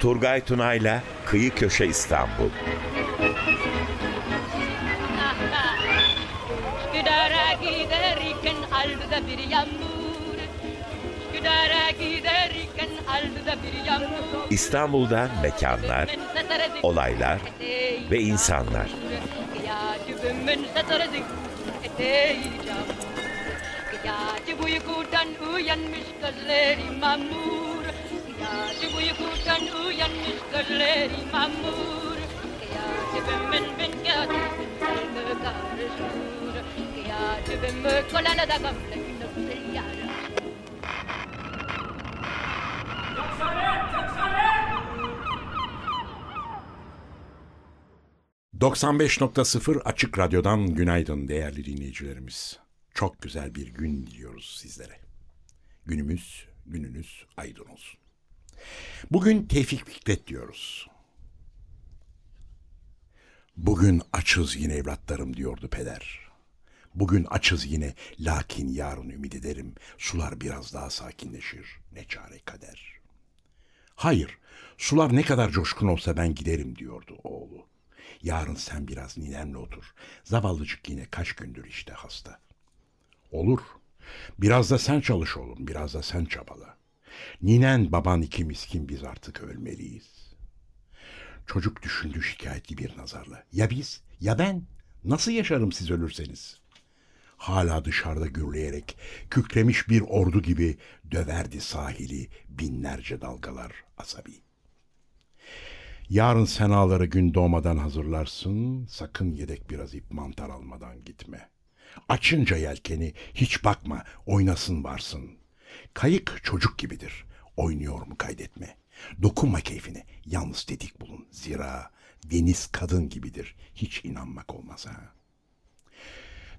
Turgay Tunay'la Kıyı Köşe İstanbul. İstanbul'da mekanlar, olaylar ve insanlar. Uykudan uyanmış gözleri mamur. Gece uykudan uyanmış gözleri mamur. Gece ben kalbime karışır Gece kolana da gamle yara 95.0 Açık Radyo'dan günaydın değerli dinleyicilerimiz. Çok güzel bir gün diliyoruz sizlere. Günümüz, gününüz aydın olsun. Bugün Tevfik Fikret diyoruz. Bugün açız yine evlatlarım diyordu peder. Bugün açız yine lakin yarın ümit ederim. Sular biraz daha sakinleşir ne çare kader. Hayır sular ne kadar coşkun olsa ben giderim diyordu oğlu. Yarın sen biraz ninemle otur. Zavallıcık yine kaç gündür işte hasta. Olur. Biraz da sen çalış oğlum, biraz da sen çabala. Ninen baban iki miskin biz artık ölmeliyiz. Çocuk düşündü şikayetli bir nazarla. Ya biz, ya ben? Nasıl yaşarım siz ölürseniz? Hala dışarıda gürleyerek kükremiş bir ordu gibi döverdi sahili binlerce dalgalar asabi. Yarın senaları gün doğmadan hazırlarsın, sakın yedek biraz ip mantar almadan gitme. Açınca yelkeni hiç bakma, oynasın varsın. Kayık çocuk gibidir, oynuyor mu kaydetme. Dokunma keyfine, yalnız tetik bulun. Zira deniz kadın gibidir, hiç inanmak olmaz ha.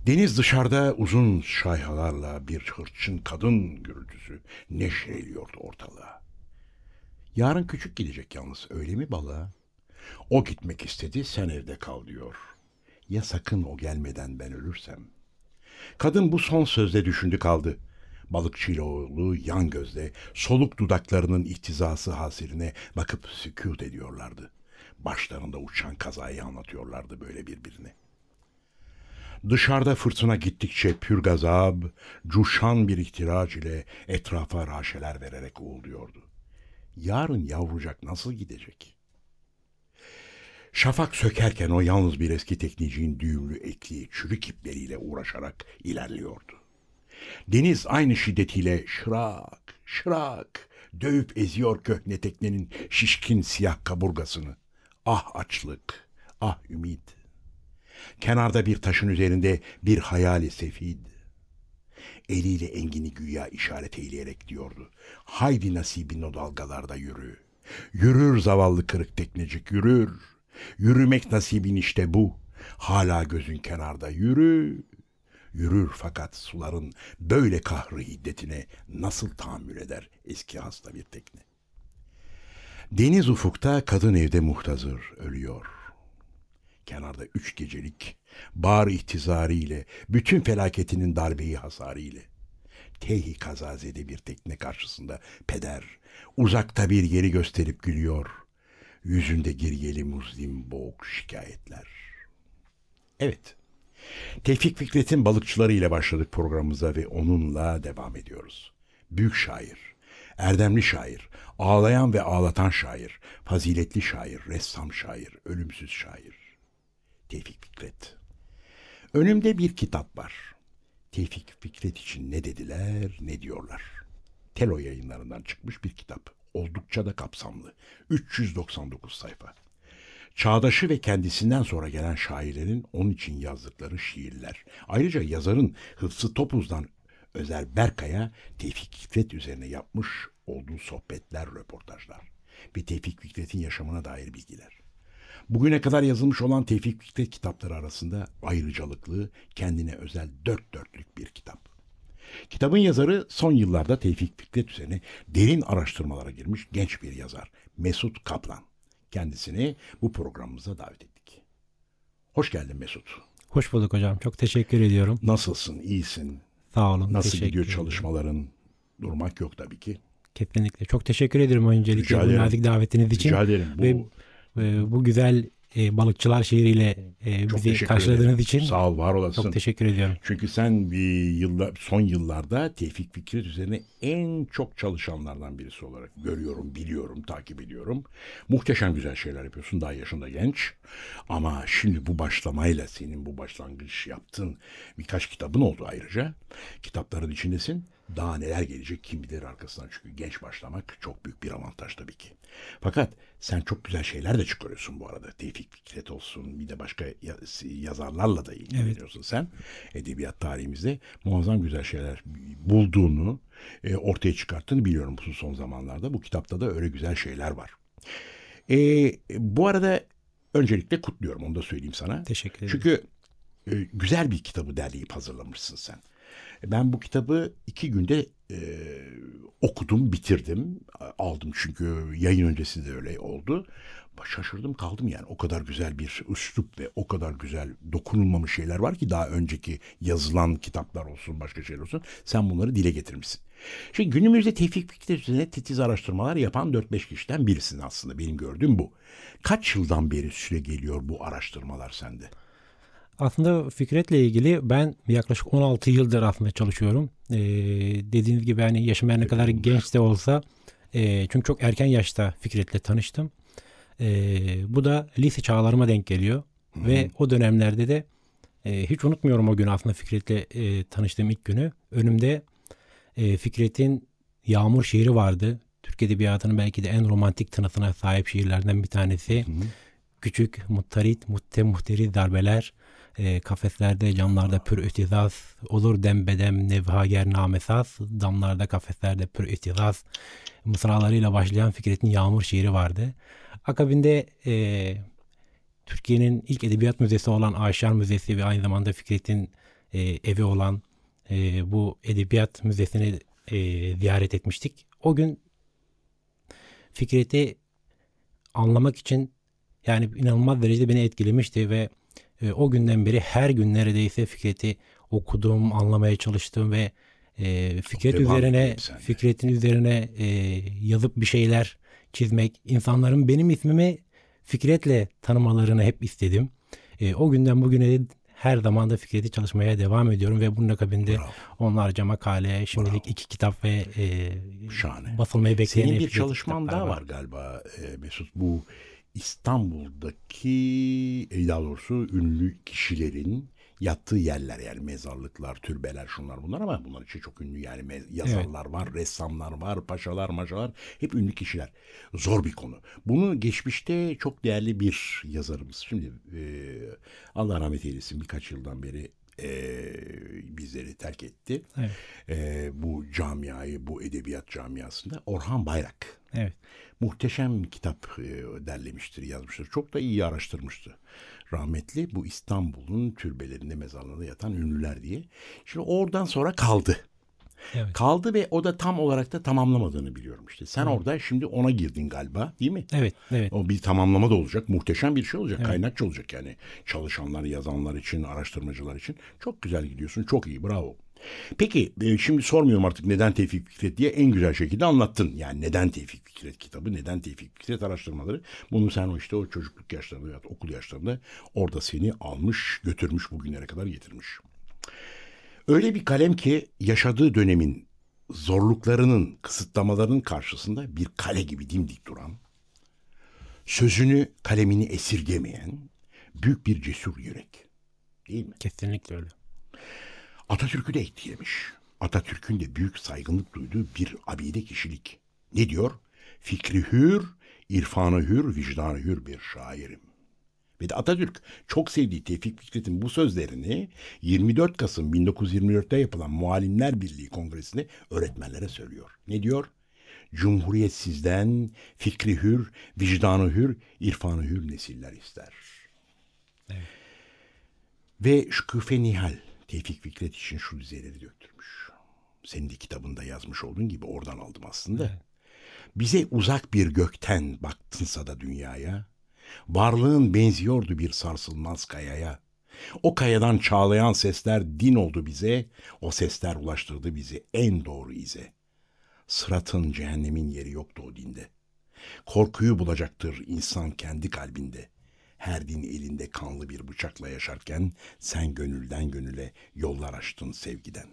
Deniz dışarıda uzun şayhalarla bir hırçın kadın gürültüsü neşreliyordu ortalığa. Yarın küçük gidecek yalnız öyle mi balığa? O gitmek istedi sen evde kal diyor. Ya sakın o gelmeden ben ölürsem. Kadın bu son sözde düşündü kaldı. Balıkçıyla oğlu yan gözle soluk dudaklarının ihtizası hasiline bakıp sükut ediyorlardı. Başlarında uçan kazayı anlatıyorlardı böyle birbirine. Dışarıda fırtına gittikçe pür gazab, cuşan bir ihtiraç ile etrafa raşeler vererek uğulduyordu. Yarın yavrucak nasıl gidecek? Şafak sökerken o yalnız bir eski tekniciğin düğümlü ekli çürük ipleriyle uğraşarak ilerliyordu. Deniz aynı şiddetiyle şırak, şırak dövüp eziyor köhne teknenin şişkin siyah kaburgasını. Ah açlık, ah ümit. Kenarda bir taşın üzerinde bir hayali sefid. Eliyle Engin'i güya işaret eyleyerek diyordu. Haydi nasibin o dalgalarda yürü. Yürür zavallı kırık teknecik yürür. Yürümek nasibin işte bu. Hala gözün kenarda yürü. Yürür fakat suların böyle kahrı hiddetine nasıl tahammül eder eski hasta bir tekne. Deniz ufukta kadın evde muhtazır ölüyor. Kenarda üç gecelik bağır ihtizariyle, bütün felaketinin darbeyi hasarıyla. Tehi kazazede bir tekne karşısında peder, uzakta bir yeri gösterip gülüyor. Yüzünde giryeli muzlim boğuk şikayetler. Evet, Tevfik Fikret'in balıkçıları ile başladık programımıza ve onunla devam ediyoruz. Büyük şair, erdemli şair, ağlayan ve ağlatan şair, faziletli şair, ressam şair, ölümsüz şair. Tevfik Fikret. Önümde bir kitap var. Tevfik Fikret için ne dediler, ne diyorlar. Telo yayınlarından çıkmış bir kitap. Oldukça da kapsamlı. 399 sayfa. Çağdaşı ve kendisinden sonra gelen şairlerin onun için yazdıkları şiirler. Ayrıca yazarın Hıfzı Topuz'dan Özer Berkay'a Tevfik Fikret üzerine yapmış olduğu sohbetler, röportajlar ve Tevfik Fikret'in yaşamına dair bilgiler. Bugüne kadar yazılmış olan Tevfik Fikret kitapları arasında ayrıcalıklı, kendine özel dört dörtlük bir kitap. Kitabın yazarı son yıllarda Tevfik Fikret üzerine derin araştırmalara girmiş genç bir yazar Mesut Kaplan. Kendisini bu programımıza davet ettik. Hoş geldin Mesut. Hoş bulduk hocam. Çok teşekkür ediyorum. Nasılsın? İyisin? Sağ olun. Nasıl gidiyor çalışmaların? Durmak yok tabii ki. Kesinlikle. Çok teşekkür ederim öncelikle bu nazik davetiniz için. Rica ederim. Bu, Ve e, bu güzel e, balıkçılar şiiriyle e, çok bizi karşıladığınız ederim. için Sağ ol, var olasın. çok teşekkür ediyorum. Çünkü sen bir yılda, son yıllarda Tevfik Fikret üzerine en çok çalışanlardan birisi olarak görüyorum, biliyorum, takip ediyorum. Muhteşem güzel şeyler yapıyorsun. Daha yaşında genç. Ama şimdi bu başlamayla senin bu başlangıç yaptığın birkaç kitabın oldu ayrıca. Kitapların içindesin. Daha neler gelecek kim bilir arkasından. Çünkü genç başlamak çok büyük bir avantaj tabii ki. Fakat sen çok güzel şeyler de çıkarıyorsun bu arada. Tevfik Fikret olsun bir de başka ya- yazarlarla da ilgileniyorsun sen. Edebiyat tarihimizde muazzam güzel şeyler bulduğunu, e, ortaya çıkarttığını biliyorum bu son zamanlarda. Bu kitapta da öyle güzel şeyler var. E, bu arada öncelikle kutluyorum onu da söyleyeyim sana. Teşekkür ederim. Çünkü e, güzel bir kitabı derleyip hazırlamışsın sen. Ben bu kitabı iki günde e, okudum, bitirdim. Aldım çünkü yayın öncesi de öyle oldu. Şaşırdım kaldım yani. O kadar güzel bir üslup ve o kadar güzel dokunulmamış şeyler var ki daha önceki yazılan kitaplar olsun, başka şeyler olsun. Sen bunları dile getirmişsin. Şimdi günümüzde Tevfik Fikret üzerine titiz araştırmalar yapan 4-5 kişiden birisin aslında. Benim gördüğüm bu. Kaç yıldan beri süre geliyor bu araştırmalar sende? Aslında Fikret'le ilgili ben yaklaşık 16 yıldır aslında çalışıyorum. Ee, dediğiniz gibi hani yaşım her ne kadar genç de olsa e, çünkü çok erken yaşta Fikret'le tanıştım. Ee, bu da lise çağlarıma denk geliyor. Ve o dönemlerde de e, hiç unutmuyorum o gün aslında Fikret'le e, tanıştığım ilk günü. Önümde e, Fikret'in Yağmur şiiri vardı. Türk Edebiyatı'nın belki de en romantik tınısına sahip şiirlerden bir tanesi. Küçük, muttarit, mutte muhteri darbeler, e, kafeslerde, camlarda pür ötizaz, olur dembedem nevhager namesaz, damlarda, kafeslerde pür ötizaz mısralarıyla başlayan Fikret'in Yağmur şiiri vardı. Akabinde e, Türkiye'nin ilk edebiyat müzesi olan Aşar Müzesi ve aynı zamanda Fikret'in e, evi olan e, bu edebiyat müzesini e, ziyaret etmiştik. O gün Fikret'i anlamak için yani inanılmaz derecede beni etkilemişti ve e, o günden beri her gün neredeyse Fikret'i okudum, anlamaya çalıştım ve e, Fikret devam üzerine. Fikret'in üzerine e, yazıp bir şeyler çizmek, insanların benim ismimi Fikret'le tanımalarını hep istedim. E, o günden bugüne her zaman da Fikret'i çalışmaya devam ediyorum ve bunun akabinde Bravo. onlarca makale, şimdilik iki kitap ve e, Şahane. basılmayı bekleyen Senin bir çalışman daha var galiba e, Mesut. Bu İstanbul'daki e, daha doğrusu ünlü kişilerin yattığı yerler yani mezarlıklar, türbeler şunlar bunlar ama bunlar için çok ünlü yani yazarlar var, ressamlar var, paşalar, maşalar hep ünlü kişiler. Zor bir konu. Bunu geçmişte çok değerli bir yazarımız. Şimdi e, Allah rahmet eylesin birkaç yıldan beri e, bizleri terk etti. Evet. E, bu camiayı, bu edebiyat camiasında Orhan Bayrak Evet. muhteşem kitap e, derlemiştir, yazmıştır. Çok da iyi araştırmıştı. Rahmetli bu İstanbul'un türbelerinde, mezarlarında yatan ünlüler diye. Şimdi oradan sonra kaldı. Evet. Kaldı ve o da tam olarak da tamamlamadığını biliyorum işte. Sen orada şimdi ona girdin galiba değil mi? Evet, evet. O bir tamamlama da olacak. Muhteşem bir şey olacak. Kaynakçı olacak yani. Çalışanlar, yazanlar için, araştırmacılar için. Çok güzel gidiyorsun. Çok iyi. Bravo. Peki e, şimdi sormuyorum artık neden Tevfik Fikret diye en güzel şekilde anlattın. Yani neden Tevfik Fikret kitabı, neden Tevfik Fikret araştırmaları. Bunu sen o işte o çocukluk yaşlarında ya da okul yaşlarında orada seni almış, götürmüş bugünlere kadar getirmiş. Öyle bir kalem ki yaşadığı dönemin zorluklarının, kısıtlamalarının karşısında bir kale gibi dimdik duran, sözünü, kalemini esirgemeyen büyük bir cesur yürek. Değil mi? Kesinlikle öyle. Atatürk'ü de etkilemiş. Atatürk'ün de büyük saygınlık duyduğu bir abide kişilik. Ne diyor? Fikri hür, irfanı hür, vicdanı hür bir şairim. Ve de Atatürk çok sevdiği Tevfik Fikret'in bu sözlerini 24 Kasım 1924'te yapılan Muallimler Birliği Kongresi'nde öğretmenlere söylüyor. Ne diyor? Cumhuriyet sizden fikri hür, vicdanı hür, irfanı hür nesiller ister. Ve Şüküfe Nihal Tevfik Fikret için şu dizeleri döktürmüş. Senin de kitabında yazmış olduğun gibi oradan aldım aslında. Bize uzak bir gökten baktınsa da dünyaya, varlığın benziyordu bir sarsılmaz kayaya. O kayadan çağlayan sesler din oldu bize, o sesler ulaştırdı bizi en doğru ize. Sıratın cehennemin yeri yoktu o dinde. Korkuyu bulacaktır insan kendi kalbinde. Her din elinde kanlı bir bıçakla yaşarken sen gönülden gönüle yollar açtın sevgiden.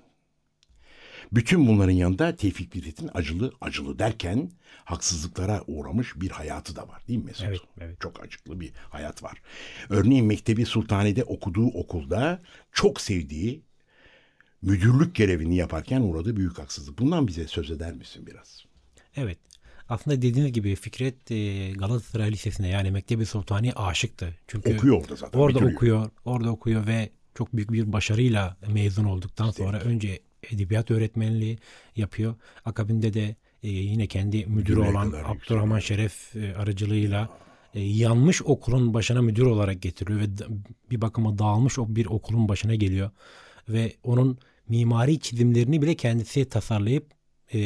Bütün bunların yanında Tevfik Fikret'in acılı acılı derken haksızlıklara uğramış bir hayatı da var değil mi Mesut? Evet, evet. Çok acıklı bir hayat var. Örneğin Mektebi Sultane'de okuduğu okulda çok sevdiği müdürlük görevini yaparken uğradığı büyük haksızlık. Bundan bize söz eder misin biraz? Evet. Aslında dediğiniz gibi Fikret e, Galatasaray Lisesi'ne yani Mektebi Sultani'ye aşıktı. Çünkü Okuyor orada zaten. Orada bitiriyor. okuyor, orada okuyor ve çok büyük bir başarıyla mezun olduktan sonra önce edebiyat öğretmenliği yapıyor. Akabinde de e, yine kendi müdürü Müdürlüğe olan Abdurrahman Şeref e, aracılığıyla e, yanmış okulun başına müdür olarak getiriyor ve bir bakıma dağılmış o bir okulun başına geliyor ve onun mimari çizimlerini bile kendisi tasarlayıp e,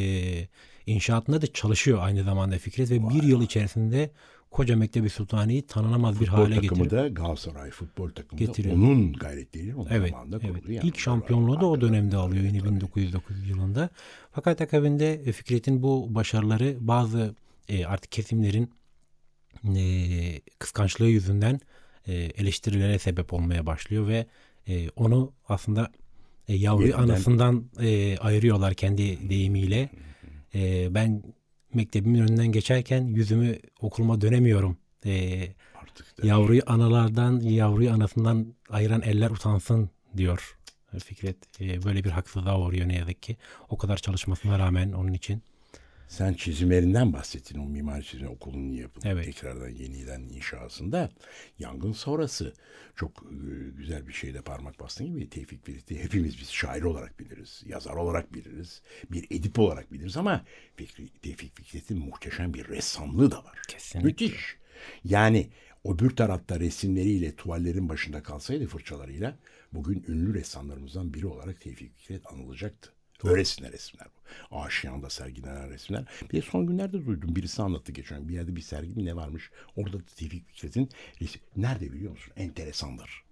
inşaatında da çalışıyor aynı zamanda Fikret ve bir yıl içerisinde koca Mektebi Sultani'yi tanınamaz bir Futbol hale takımı getiriyor. da Galatasaray futbol takımı da Getiriyor. onun gayretleriyle onun Evet, zamanında evet. kuruldu. Yani. İlk şampiyonluğu da o dönemde alıyor yine Tabii. 1909 yılında. Fakat akabinde e, Fikret'in bu başarıları bazı e, artık kesimlerin e, kıskançlığı yüzünden e, eleştirilere sebep olmaya başlıyor ve e, onu aslında e, yavru Yerinden- anasından e, ayırıyorlar kendi deyimiyle. E, ben mektebimin önünden geçerken yüzümü okuluma dönemiyorum. E, Artık Yavruyu analardan, yavruyu anasından ayıran eller utansın diyor Fikret. Ee, böyle bir haksızlığa uğruyor ne yazık ki. O kadar çalışmasına rağmen onun için. Sen çizimlerinden bahsettin o mimari çizim okulunun yapılıp Evet. tekrardan yeniden inşasında. Yangın sonrası çok e, güzel bir şeyle parmak bastın gibi Tevfik Fikret'i hepimiz biz şair olarak biliriz, yazar olarak biliriz, bir edip olarak biliriz ama Fikri, Tevfik Fikret'in muhteşem bir ressamlığı da var. Kesinlikle. Müthiş. Yani öbür tarafta resimleriyle tuvallerin başında kalsaydı fırçalarıyla bugün ünlü ressamlarımızdan biri olarak Tevfik Fikret anılacaktı. Öylesine resimler bu. Aşiyan'da sergilenen resimler. Bir de son günlerde duydum. Birisi anlattı geçen. Bir yerde bir sergi mi ne varmış. Orada da Tevfik Fikret'in resim. Nerede biliyor musun? Enteresandır.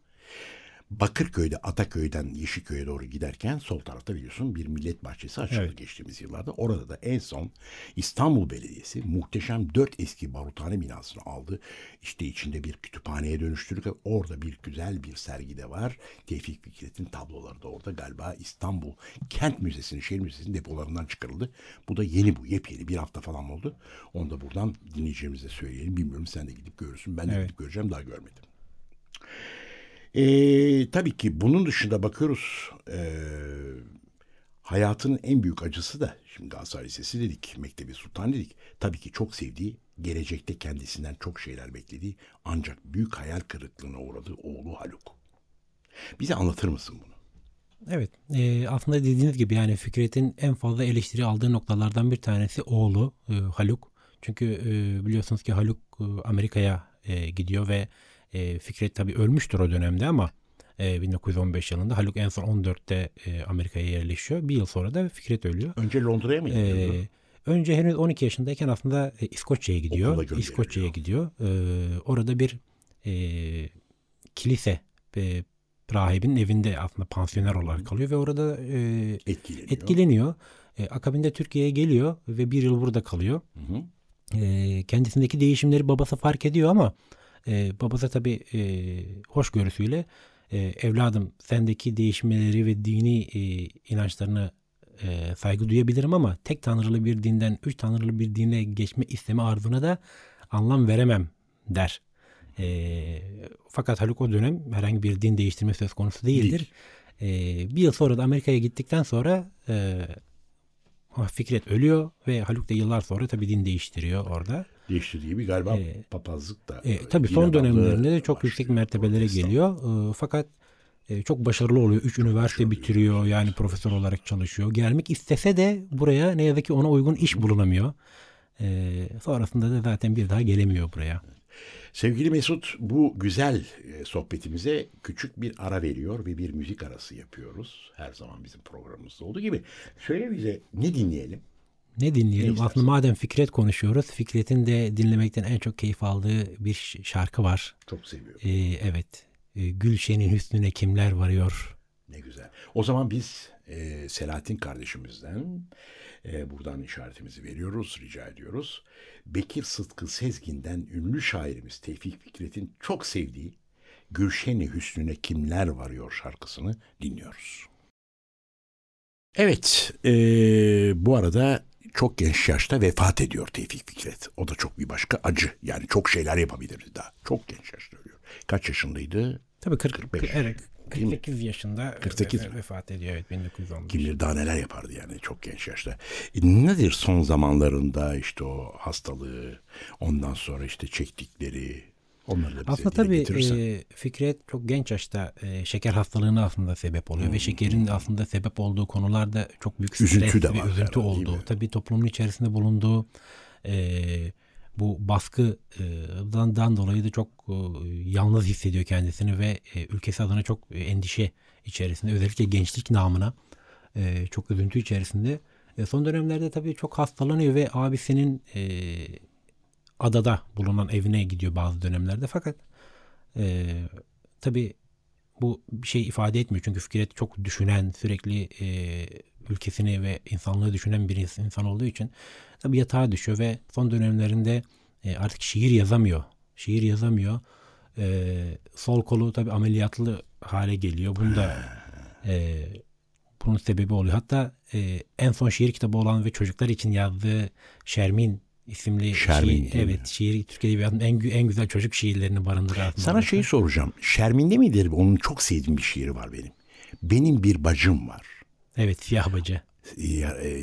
Bakırköy'de Ataköy'den Yeşilköy'e doğru giderken sol tarafta biliyorsun bir millet bahçesi açıldı Evet. geçtiğimiz yıllarda. Orada da en son İstanbul Belediyesi muhteşem dört eski baruthane binasını aldı. İşte içinde bir kütüphaneye dönüştürdük. Orada bir güzel bir sergi de var. Tevfik Fikret'in tabloları da orada galiba İstanbul Kent Müzesi'nin, şehir müzesinin depolarından çıkarıldı. Bu da yeni bu, yepyeni bir hafta falan oldu. Onu da buradan dinleyicilerimize söyleyelim. Bilmiyorum sen de gidip görürsün. Ben de Evet. gidip göreceğim daha görmedim. Ee, tabii ki bunun dışında bakıyoruz ee, hayatının en büyük acısı da şimdi Galatasaray Lisesi dedik, Mektebi Sultan dedik. Tabii ki çok sevdiği, gelecekte kendisinden çok şeyler beklediği ancak büyük hayal kırıklığına uğradığı oğlu Haluk. Bize anlatır mısın bunu? Evet. e, aslında dediğiniz gibi yani Fikret'in en fazla eleştiri aldığı noktalardan bir tanesi oğlu e, Haluk. Çünkü e, biliyorsunuz ki Haluk e, Amerika'ya e, gidiyor ve e, Fikret tabii ölmüştür o dönemde ama e, 1915 yılında Haluk en son 14'te e, Amerika'ya yerleşiyor. Bir yıl sonra da Fikret ölüyor. Önce Londra'ya mı gidiyordu? Ee, önce henüz 12 yaşındayken aslında e, İskoçya'ya gidiyor. İskoçya'ya gidiyor. Ee, orada bir e, kilise e, rahibinin evinde aslında pansiyoner olarak kalıyor ve orada e, Etkileniyor. etkileniyor. E, akabinde Türkiye'ye geliyor ve bir yıl burada kalıyor. Hı hı. E, kendisindeki değişimleri babası fark ediyor ama e, babası tabii e, hoşgörüsüyle e, evladım sendeki değişimleri ve dini e, inançlarını e, saygı duyabilirim ama tek tanrılı bir dinden üç tanrılı bir dine geçme isteme arzuna da anlam veremem der. E, fakat Haluk o dönem herhangi bir din değiştirme söz konusu değildir. E, bir yıl sonra da Amerika'ya gittikten sonra e, Fikret ölüyor ve Haluk da yıllar sonra tabii din değiştiriyor orada. Değiştirdiği gibi galiba Ee, papazlık da. E, tabii son dönemlerinde de çok yüksek mertebelere Protestan. geliyor. E, fakat e, çok başarılı oluyor. Üç üniversite başarılı bitiriyor. oluyor. Yani profesör olarak çalışıyor. Gelmek istese de buraya ne yazık ki ona uygun iş bulunamıyor. E, sonrasında da zaten bir daha gelemiyor buraya. Sevgili Mesut bu güzel e, sohbetimize küçük bir ara veriyor ve bir müzik arası yapıyoruz. Her zaman bizim programımızda olduğu gibi. Söyle bize ne dinleyelim? Ne dinleyelim? istersen. Aslında madem Fikret konuşuyoruz. Fikret'in de dinlemekten en çok keyif aldığı bir şarkı var. Çok seviyorum. E, evet. e, Gülşen'in hüsnüne kimler varıyor. Ne güzel. O zaman biz e, Selahattin kardeşimizden e, buradan işaretimizi veriyoruz, rica ediyoruz. Bekir Sıtkı Sezgin'den ünlü şairimiz Tevfik Fikret'in çok sevdiği Gülşen-i Hüsnüne Kimler Varıyor şarkısını dinliyoruz. Evet, e, bu arada çok genç yaşta vefat ediyor Tevfik Fikret. O da çok bir başka acı. Yani çok şeyler yapabilirdi daha. Çok genç yaşta ölüyor. Kaç yaşındaydı? Tabii 40, 45. evet? 48 yaşında 48 ve- mi? vefat ediyor evet 1915. Kim bilir daha neler yapardı yani çok genç yaşta. E, nedir son zamanlarında işte o hastalığı, ondan sonra işte çektikleri, onları da bize Aslında tabii getirirsen. e, Fikret çok genç yaşta e, şeker hastalığına aslında sebep oluyor ve şekerin aslında sebep olduğu konularda çok büyük stres Üzüntü de ve var üzüntü herhalde, değil oldu. mi? Tabii toplumun içerisinde bulunduğu e, bu baskıdan dan dolayı da çok e, yalnız hissediyor kendisini ve e, ülkesi adına çok e, endişe içerisinde özellikle gençlik namına çok üzüntü içerisinde. Son dönemlerde tabii çok hastalanıyor ve abisinin adada bulunan evine gidiyor bazı dönemlerde fakat tabii bu bir şey ifade etmiyor çünkü Fikret çok düşünen sürekli ülkesini ve insanlığı düşünen bir ins- insan olduğu için tabii yatağa düşüyor ve son dönemlerinde e, artık şiir yazamıyor. Şiir yazamıyor. E, sol kolu tabii ameliyatlı hale geliyor. Bunu da e, bunun sebebi oluyor. Hatta e, en son şiir kitabı olan ve çocuklar için yazdığı Şermin isimli Şermin, şiir, değil mi? evet şiir Türkiye Edebiyatı'nın en, en güzel çocuk şiirlerini barındırır aslında. Sana şeyi soracağım. Şermin'de midir? Onun çok sevdiğim bir şiiri var benim. Benim bir bacım var. Evet siyah bacı. Ya, e,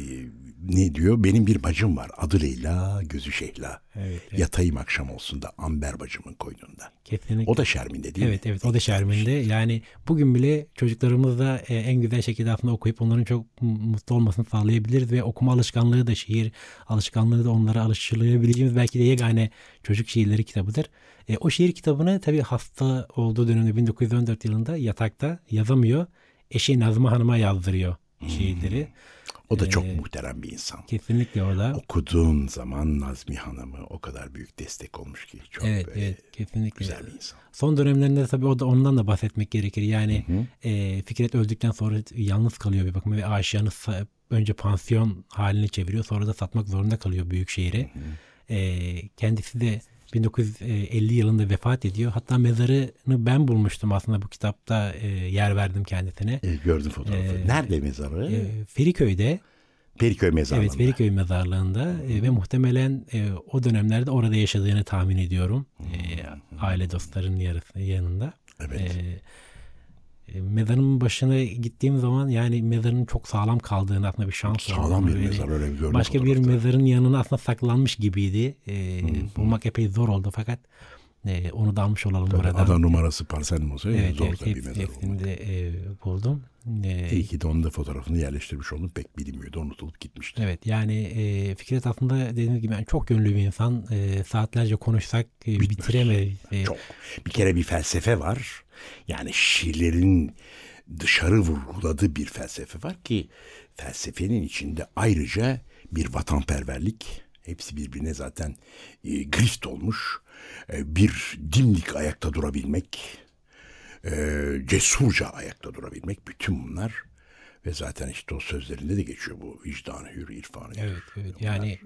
ne diyor? Benim bir bacım var. Adı Leyla, gözü Şehla. Evet, evet. Yatayım akşam olsun da Amber bacımın koynunda. Kesinlikle. O da Şermin'de değil mi? Evet evet o da Şermin'de. Yani bugün bile çocuklarımızla e, en güzel şekilde aslında okuyup onların çok mutlu olmasını sağlayabiliriz ve okuma alışkanlığı da şiir alışkanlığı da onlara alıştırabileceğimiz belki de yegane çocuk şiirleri kitabıdır. E, o şiir kitabını tabii hasta olduğu dönemde 1914 yılında yatakta yazamıyor. Eşi Nazmi Hanım'a yazdırıyor şiirleri. O da Ee, çok muhterem bir insan. Kesinlikle o da. Okuduğun zaman Nazmi Hanım'ı o kadar büyük destek olmuş ki. Çok Evet, böyle evet kesinlikle. güzel bir insan. Son dönemlerinde tabii o da ondan da bahsetmek gerekir. Yani e, Fikret öldükten sonra yalnız kalıyor bir bakıma ve Aşiyan'ı önce pansiyon haline çeviriyor. Sonra da satmak zorunda kalıyor büyük şehire. E, kendisi de 1950 yılında vefat ediyor. Hatta mezarını ben bulmuştum aslında bu kitapta e, yer verdim kendisine. E, gördüm fotoğrafı. Ee, Nerede mezarı? E, Feriköy'de Periköy mezarlığında. Evet Feriköy mezarlığında e, ve muhtemelen e, o dönemlerde orada yaşadığını tahmin ediyorum. E, aile dostlarının yarısı yanında. Evet. E, e, mezarın başına gittiğim zaman yani mezarın çok sağlam kaldığını aslında bir şans Sağlam olduğunu bir böyle mezar öyle bir gördüm Başka bir fotoğrafta. mezarın yanına aslında saklanmış gibiydi. E, bulmak epey zor oldu fakat e, onu da almış olalım Tabii burada. ada numarası parselin olsa Evet, zor evet bir mezar olmak. e, buldum. E, İyi ki de onun da fotoğrafını yerleştirmiş oldum. Pek bilinmiyordu. Unutulup gitmişti. Evet yani e, Fikret aslında dediğiniz gibi yani çok gönüllü bir insan. E, saatlerce konuşsak e, Bitmez. bitiremeyiz. E, Çok. Bir kere bir felsefe var. Yani şiirlerin dışarı vurguladığı bir felsefe var ki felsefenin içinde ayrıca bir vatanperverlik hepsi birbirine zaten e, grift olmuş. E, bir dimdik ayakta durabilmek, e, cesurca ayakta durabilmek bütün bunlar ve zaten işte o sözlerinde de geçiyor bu vicdanı hür irfanı. Evet, evet. Bunlar- Yani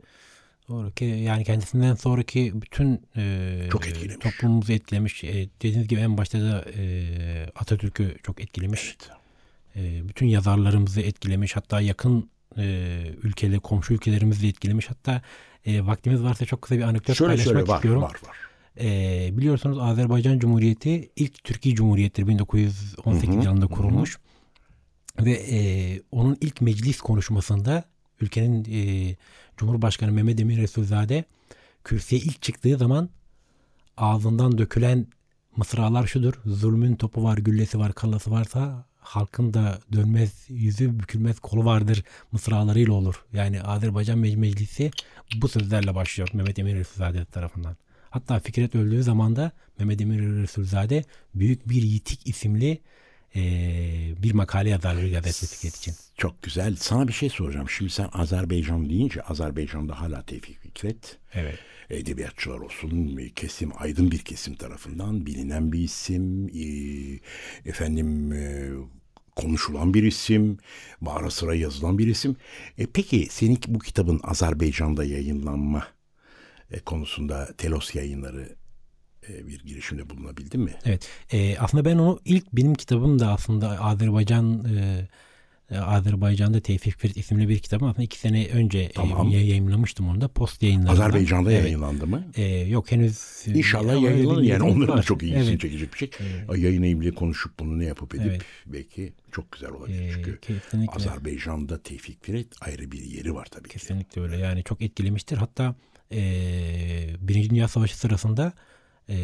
doğru ki yani kendisinden sonraki bütün e, Çok etkilemiş. toplumumuzu etkilemiş. E, dediğiniz gibi en başta da e, Atatürk'ü çok etkilemiş. Evet. E, bütün yazarlarımızı etkilemiş. Hatta yakın e, ülkeleri, komşu ülkelerimizi de etkilemiş. Hatta e, vaktimiz varsa çok kısa bir anekdot Şöyle paylaşmak söyle var, istiyorum. var var. E, biliyorsunuz Azerbaycan Cumhuriyeti ilk Türkiye Cumhuriyeti'dir 1918 Hı hı, yılında hı hı. kurulmuş. Ve e, onun ilk meclis konuşmasında ülkenin e, Cumhurbaşkanı Mehmet Emin Resulzade kürsüye ilk çıktığı zaman ağzından dökülen mısralar şudur. Zulmün topu var, güllesi var, kallası varsa halkın da dönmez yüzü bükülmez kolu vardır mısralarıyla olur. Yani Azerbaycan Mec- Meclisi bu sözlerle başlıyor Mehmet Emin Resulzade tarafından. Hatta Fikret öldüğü zaman da Mehmet Emin Resulzade Büyük Bir Yitik isimli e, bir makale yazarlığı gazetesi Fikret için. Çok güzel. Sana bir şey soracağım. Şimdi sen Azerbaycan deyince Azerbaycan'da hala Tevfik Fikret Evet. edebiyatçılar olsun kesim aydın bir kesim tarafından bilinen bir isim e, efendim e, konuşulan bir isim ara sıra yazılan bir isim. E, peki senin bu kitabın Azerbaycan'da yayınlanma e, konusunda Telos yayınları e, bir girişimde bulunabildin mi? Evet. E, aslında ben onu ilk benim kitabım da aslında Azerbaycan e, e, Azerbaycan'da Tevfik Fikret isimli bir kitabım aslında iki sene önce e, Tamam. yay- yayınlamıştım onu da post yayınlarında. Azerbaycan'da Evet. yayınlandı mı? E, yok henüz. İnşallah öyle yayınlanır. Yani onların da çok ilgisini Evet. çekecek bir şey. Yayın eğilimle konuşup bunu ne yapıp edip Evet. belki çok güzel olabilir. E, Çünkü kesinlikle. Azerbaycan'da Tevfik Fikret ayrı bir yeri var tabii ki. Kesinlikle öyle. Yani çok etkilemiştir. Hatta e, Birinci Dünya Savaşı sırasında e,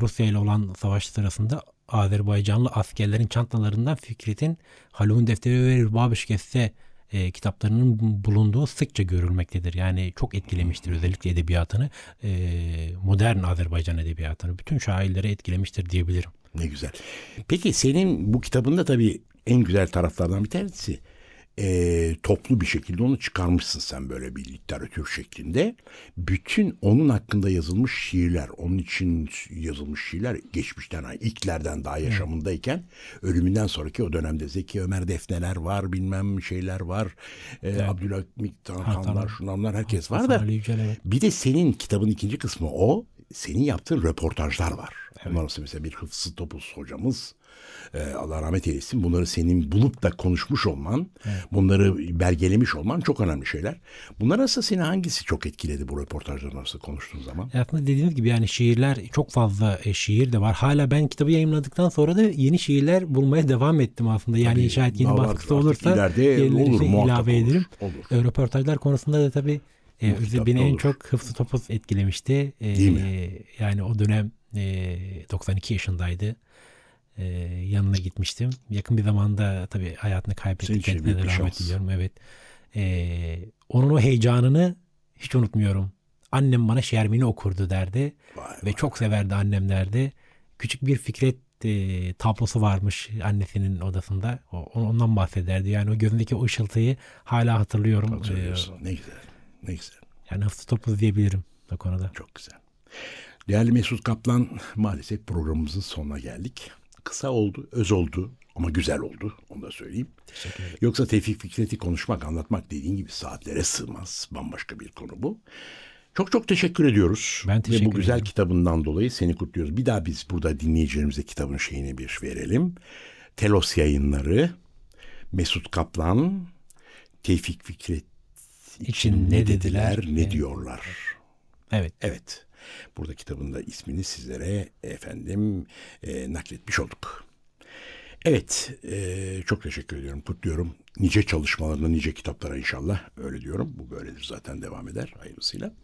Rusya ile olan savaş sırasında Azerbaycanlı askerlerin çantalarından Fikret'in Halun Defteri ve Rübab-ı e, kitaplarının bulunduğu sıkça görülmektedir. Yani çok etkilemiştir özellikle edebiyatını. e, modern Azerbaycan edebiyatını. Bütün şairleri etkilemiştir diyebilirim. Ne güzel. Peki senin bu kitabında tabii en güzel taraflardan bir tanesi e, toplu bir şekilde onu çıkarmışsın sen böyle bir literatür şeklinde. Bütün onun hakkında yazılmış şiirler, onun için yazılmış şiirler geçmişten, ilklerden daha yaşamındayken ölümünden sonraki o dönemde Zeki Ömer Defneler var, bilmem şeyler var. E, Abdülhamit Tarkanlar, şunlar herkes var da. Evet. Bir de senin kitabın ikinci kısmı o. Senin yaptığın röportajlar var. Onlar arasında mesela bir Hıfzı Topuz hocamız. E, Allah rahmet eylesin. Bunları senin bulup da konuşmuş olman, bunları belgelemiş olman çok önemli şeyler. Bunlar arasında seni hangisi çok etkiledi bu röportajların arasında konuştuğun zaman? E, Aslında dediğiniz gibi yani şiirler çok fazla e, şiir de var. Hala ben kitabı yayınladıktan sonra da yeni şiirler bulmaya devam ettim aslında. Yani Tabii, şayet yeni baskısı olursa ileride yenileri olur, muhakkak ilave olur, ederim. olur. E, röportajlar konusunda da tabii e, özel- beni en çok Hıfzı Topuz etkilemişti. E, Değil mi? Yani o dönem e, 92 yaşındaydı. E, yanına gitmiştim. Yakın bir zamanda tabii hayatını Senin kaybetti. için Kendisine büyük de rahmet diliyorum. Evet. E, onun o heyecanını hiç unutmuyorum. Annem bana Şermin'i okurdu derdi. Vay Ve çok severdi annem derdi. Küçük bir Fikret e, tablosu varmış annesinin odasında. O, ondan bahsederdi. Yani o gözündeki o ışıltıyı hala hatırlıyorum. Hatırlıyorsun. Ee, Ne güzel. Ne güzel. yani hafif topuz diyebilirim o konuda. Çok güzel. Değerli Mesut Kaplan maalesef programımızın sonuna geldik. Kısa oldu, öz oldu ama güzel oldu. Onu da söyleyeyim. Yoksa Tevfik Fikret'i konuşmak, anlatmak dediğin gibi saatlere sığmaz. Bambaşka bir konu bu. Çok çok teşekkür ediyoruz. Ben Ve teşekkür bu güzel ederim. kitabından dolayı seni kutluyoruz. Bir daha biz burada dinleyicilerimize kitabın şeyini bir verelim. Telos yayınları, Mesut Kaplan, Tevfik Fikret için ne dediler, ne Evet. diyorlar. Evet. Evet. Burada kitabın da ismini sizlere efendim e, nakletmiş olduk. Evet. e, çok teşekkür ediyorum. Kutluyorum. Nice çalışmalarına, nice kitaplara inşallah. Öyle diyorum. Bu böyledir zaten devam eder hayırlısıyla.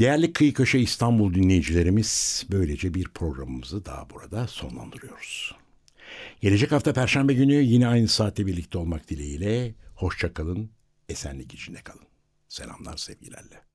Değerli Kıyı Köşe İstanbul dinleyicilerimiz böylece bir programımızı daha burada sonlandırıyoruz. Gelecek hafta Perşembe günü yine aynı saatte birlikte olmak dileğiyle. Hoşça kalın, esenlik içinde kalın. Selamlar sevgilerle.